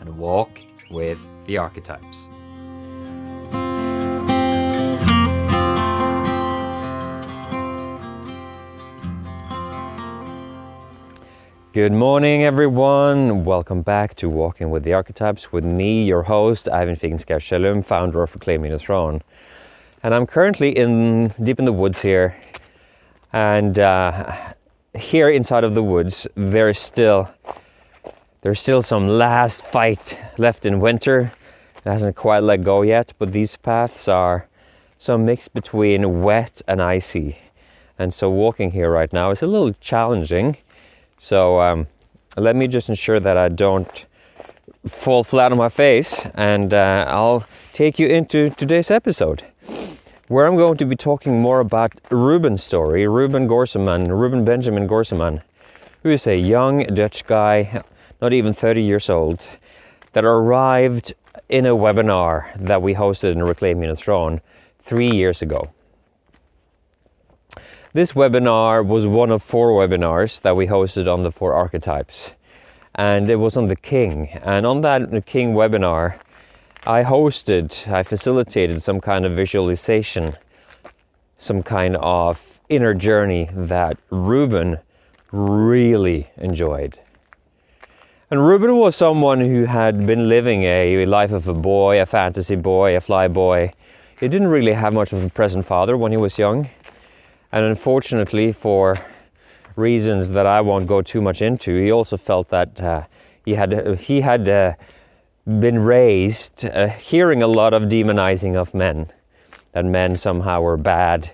and walk with the archetypes. Good morning, everyone. Welcome back to Walking with the Archetypes with me, your host, Ivan Figenschou Shalom, founder of Reclaiming the Throne. And I'm currently in deep in the woods here. And uh, here inside of the woods, there is still there's still some last fight left in winter. It hasn't quite let go yet, but these paths are some mix between wet and icy. And so walking here right now is a little challenging. So um, let me just ensure that I don't fall flat on my face and uh, I'll take you into today's episode where I'm going to be talking more about Ruben's story, Ruben Gorseman, Ruben Benjamin Gorseman, who is a young Dutch guy not even 30 years old, that arrived in a webinar that we hosted in Reclaiming the Throne three years ago. This webinar was one of four webinars that we hosted on the four archetypes, and it was on the King. And on that King webinar, I hosted, I facilitated some kind of visualization, some kind of inner journey that Ruben really enjoyed. And Ruben was someone who had been living a life of a boy, a fantasy boy, a fly boy. He didn't really have much of a present father when he was young. And unfortunately, for reasons that I won't go too much into, he also felt that uh, he had, he had uh, been raised uh, hearing a lot of demonizing of men, that men somehow were bad.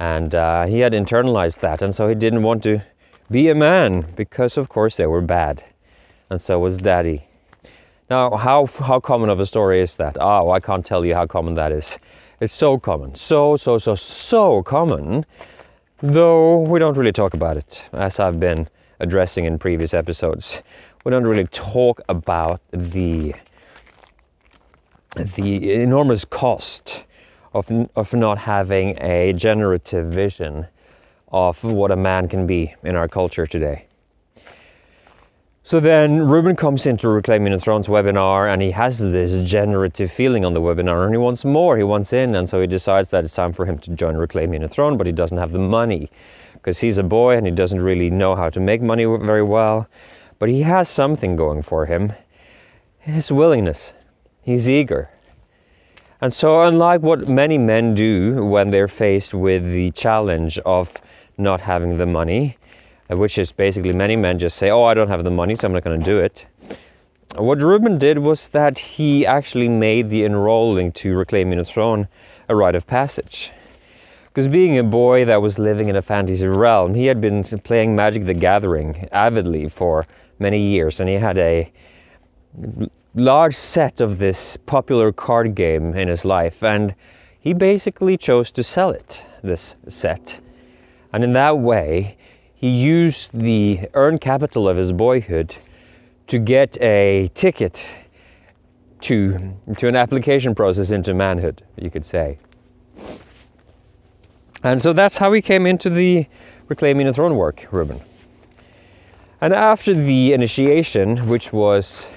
And uh, he had internalized that, and so he didn't want to be a man because, of course, they were bad and so was Daddy. Now, how, how common of a story is that? Oh, I can't tell you how common that is. It's so common, so, so, so, so common, though we don't really talk about it, as I've been addressing in previous episodes. We don't really talk about the, the enormous cost of, of not having a generative vision of what a man can be in our culture today. So then Ruben comes into Reclaiming the Thrones webinar and he has this generative feeling on the webinar and he wants more, he wants in, and so he decides that it's time for him to join Reclaiming the Throne, but he doesn't have the money because he's a boy and he doesn't really know how to make money very well. But he has something going for him his willingness. He's eager. And so, unlike what many men do when they're faced with the challenge of not having the money, which is basically many men just say, Oh, I don't have the money, so I'm not going to do it. What Ruben did was that he actually made the enrolling to Reclaiming the Throne a rite of passage. Because being a boy that was living in a fantasy realm, he had been playing Magic the Gathering avidly for many years, and he had a large set of this popular card game in his life, and he basically chose to sell it, this set. And in that way, he used the earned capital of his boyhood to get a ticket to, to an application process into manhood, you could say. And so that's how he came into the Reclaiming the Throne work, Ruben. And after the initiation, which was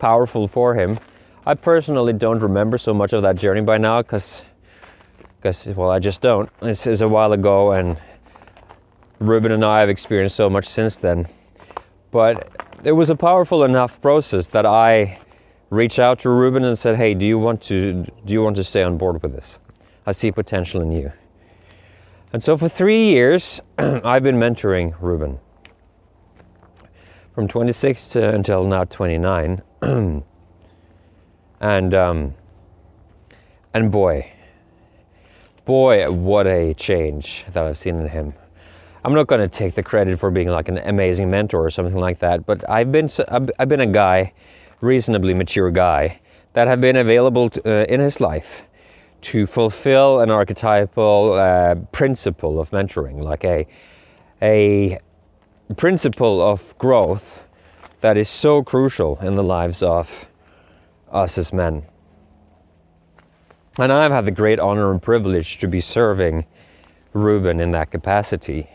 powerful for him, I personally don't remember so much of that journey by now because, well, I just don't. This is a while ago and Ruben and I have experienced so much since then. But it was a powerful enough process that I reached out to Ruben and said, "Hey, do you want to do you want to stay on board with this? I see potential in you." And so for three years, I've been mentoring Ruben from 26 to until now 29, and um, and boy, boy, what a change that I've seen in him. I'm not going to take the credit for being like an amazing mentor or something like that, but I've been I've been a guy reasonably mature guy that have been available to, uh, in his life to fulfill an archetypal uh, principle of mentoring, like a, a principle of growth that is so crucial in the lives of us as men. And I've had the great honor and privilege to be serving Ruben in that capacity.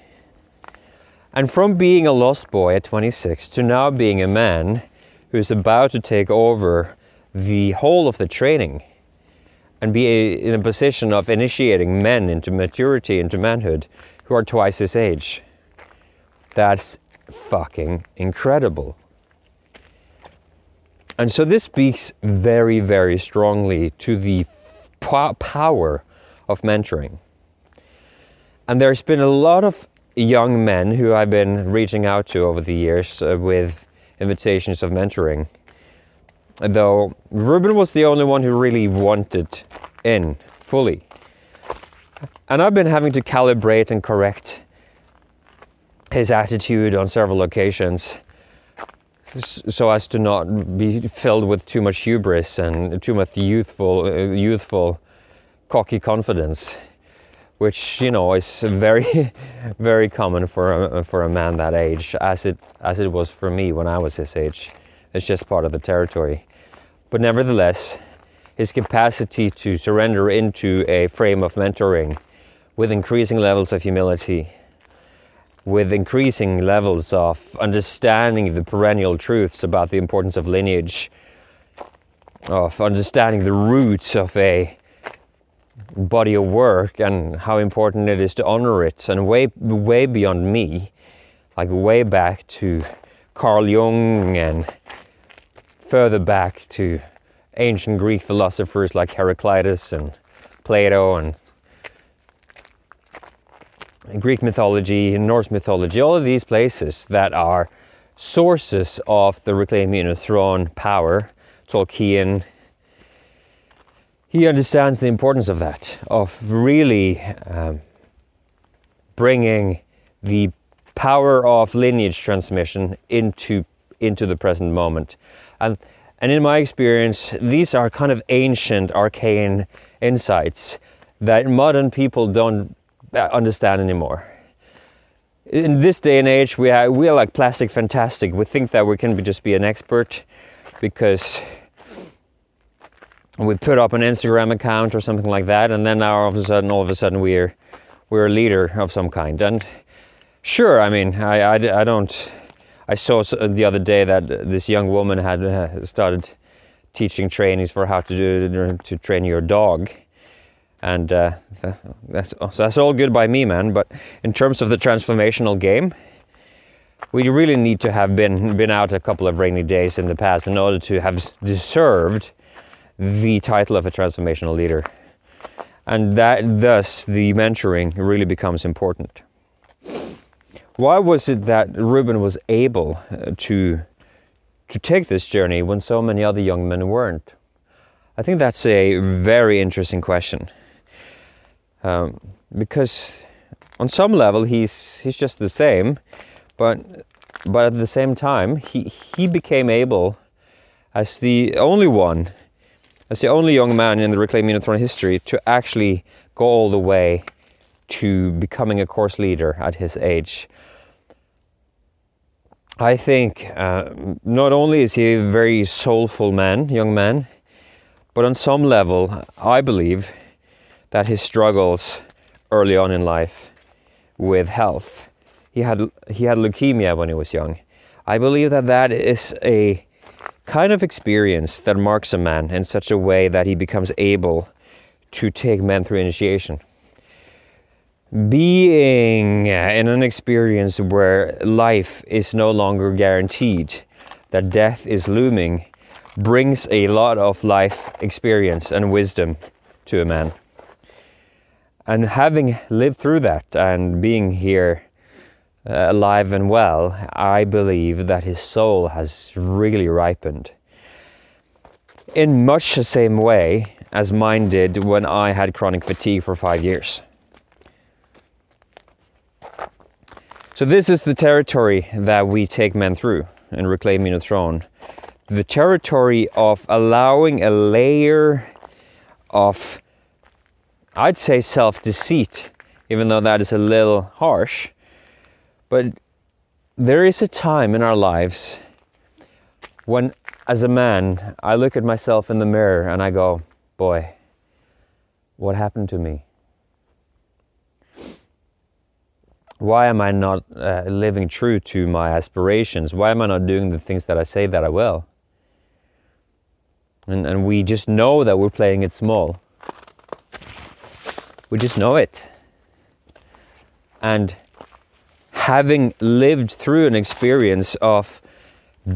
And from being a lost boy at 26 to now being a man who's about to take over the whole of the training and be in a position of initiating men into maturity, into manhood, who are twice his age. That's fucking incredible. And so this speaks very, very strongly to the power of mentoring. And there's been a lot of young men who I've been reaching out to over the years uh, with invitations of mentoring. Though Ruben was the only one who really wanted in fully. And I've been having to calibrate and correct his attitude on several occasions so as to not be filled with too much hubris and too much youthful, uh, youthful, cocky confidence, which you know is very, very common for a, for a man that age, as it as it was for me when I was his age. It's just part of the territory, but nevertheless, his capacity to surrender into a frame of mentoring with increasing levels of humility with increasing levels of understanding the perennial truths about the importance of lineage, of understanding the roots of a body of work and how important it is to honor it, and way, way beyond me, like way back to Carl Jung and further back to ancient Greek philosophers like Heraclitus and Plato and Greek mythology, and Norse mythology, all of these places that are sources of the reclaiming of throne power, Tolkien, he understands the importance of that, of really um, bringing the power of lineage transmission into, into the present moment. And, and in my experience, these are kind of ancient, arcane insights that modern people don't uh, understand anymore. In this day and age, we are, we are like plastic fantastic. We think that we can just be an expert because we put up an Instagram account or something like that, and then now all of a sudden, all of a sudden, we're we're a leader of some kind. And sure, I mean, I, I, I don't. I saw the other day that this young woman had uh, started teaching trainings for how to do to train your dog and uh, that's that's all good by me, man. But in terms of the transformational game, we really need to have been been out a couple of rainy days in the past in order to have deserved the title of a transformational leader, and that thus the mentoring really becomes important. Why was it that Ruben was able uh, to to take this journey when so many other young men weren't? I think that's a very interesting question um, because on some level he's he's just the same, but but at the same time he he became able as the only one, as the only young man in the Reclaiming the Throne history to actually go all the way to becoming a course leader at his age. I think uh, not only is he a very soulful man, young man, but on some level, I believe that his struggles early on in life with health. He had he had leukemia when he was young. I believe that that is a kind of experience that marks a man in such a way that he becomes able to take men through initiation. Being in an experience where life is no longer guaranteed, that death is looming, brings a lot of life experience and wisdom to a man and having lived through that and being here uh, alive and well, I believe that his soul has really ripened. In much the same way as mine did when I had chronic fatigue for five years. So, this is the territory that we take men through in reclaiming the throne the territory of allowing a layer of, I'd say, self deceit, even though that is a little harsh. But there is a time in our lives when, as a man, I look at myself in the mirror and I go, boy, what happened to me? Why am I not uh, living true to my aspirations? Why am I not doing the things that I say that I will? And, and we just know that we're playing it small. We just know it. And having lived through an experience of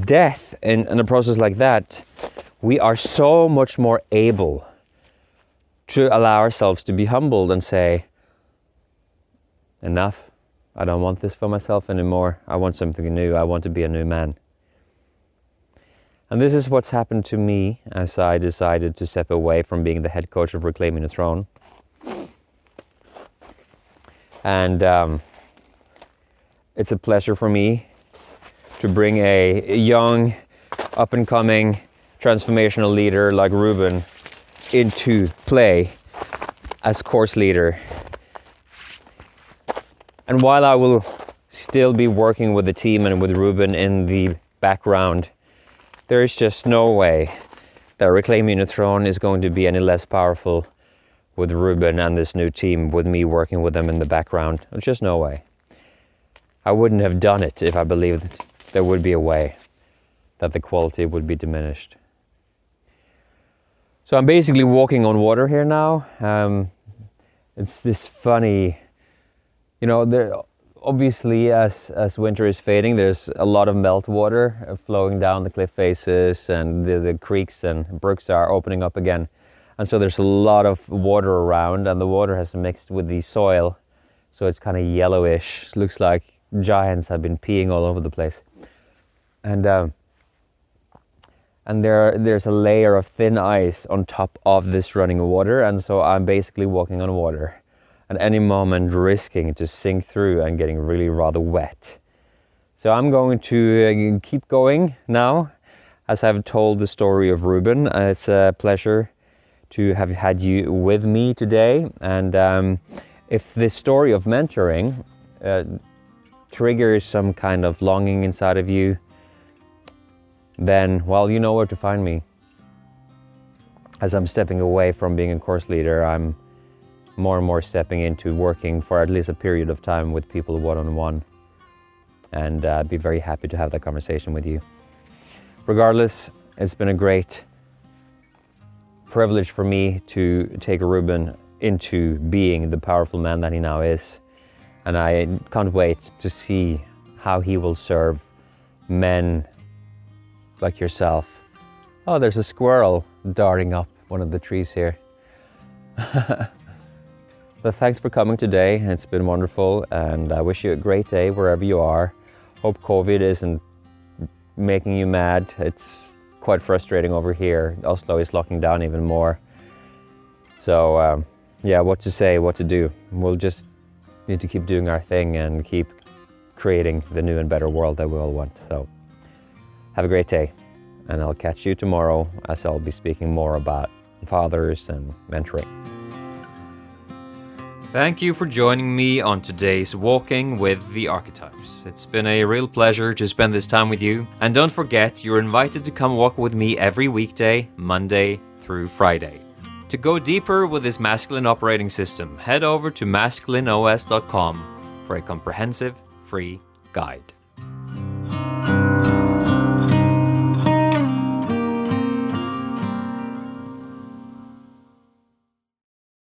death in a process like that, we are so much more able to allow ourselves to be humbled and say, Enough. I don't want this for myself anymore. I want something new. I want to be a new man. And this is what's happened to me as I decided to step away from being the head coach of Reclaiming the Throne. And um, it's a pleasure for me to bring a young, up and coming transformational leader like Ruben into play as course leader. And while I will still be working with the team and with Ruben in the background, there is just no way that Reclaiming the Throne is going to be any less powerful with Ruben and this new team, with me working with them in the background. There's just no way. I wouldn't have done it if I believed there would be a way that the quality would be diminished. So I'm basically walking on water here now. Um, it's this funny, you know, there obviously as as winter is fading, there's a lot of meltwater flowing down the cliff faces, and the, the creeks and brooks are opening up again, and so there's a lot of water around, and the water has mixed with the soil, so it's kind of yellowish. It looks like giants have been peeing all over the place, and. Um, and there there's a layer of thin ice on top of this running water and so I'm basically walking on water at any moment risking to sink through and getting really rather wet. So I'm going to uh, keep going now as I've told the story of Ruben. Uh, it's a pleasure to have had you with me today and um, if this story of mentoring uh, triggers some kind of longing inside of you then, well, you know where to find me. As I'm stepping away from being a course leader, I'm more and more stepping into working for at least a period of time with people one on one. And uh, I'd be very happy to have that conversation with you. Regardless, it's been a great privilege for me to take Ruben into being the powerful man that he now is. And I can't wait to see how he will serve men like yourself. Oh, there's a squirrel darting up one of the trees here. so thanks for coming today. It's been wonderful, and I wish you a great day wherever you are. Hope COVID isn't making you mad. It's quite frustrating over here. Oslo is locking down even more. So, um, yeah, what to say, what to do. We'll just need to keep doing our thing and keep creating the new and better world that we all want. So. Have a great day, and I'll catch you tomorrow as I'll be speaking more about fathers and mentoring. Thank you for joining me on today's Walking with the Archetypes. It's been a real pleasure to spend this time with you. And don't forget, you're invited to come walk with me every weekday, Monday through Friday. To go deeper with this masculine operating system, head over to masculineos.com for a comprehensive free guide.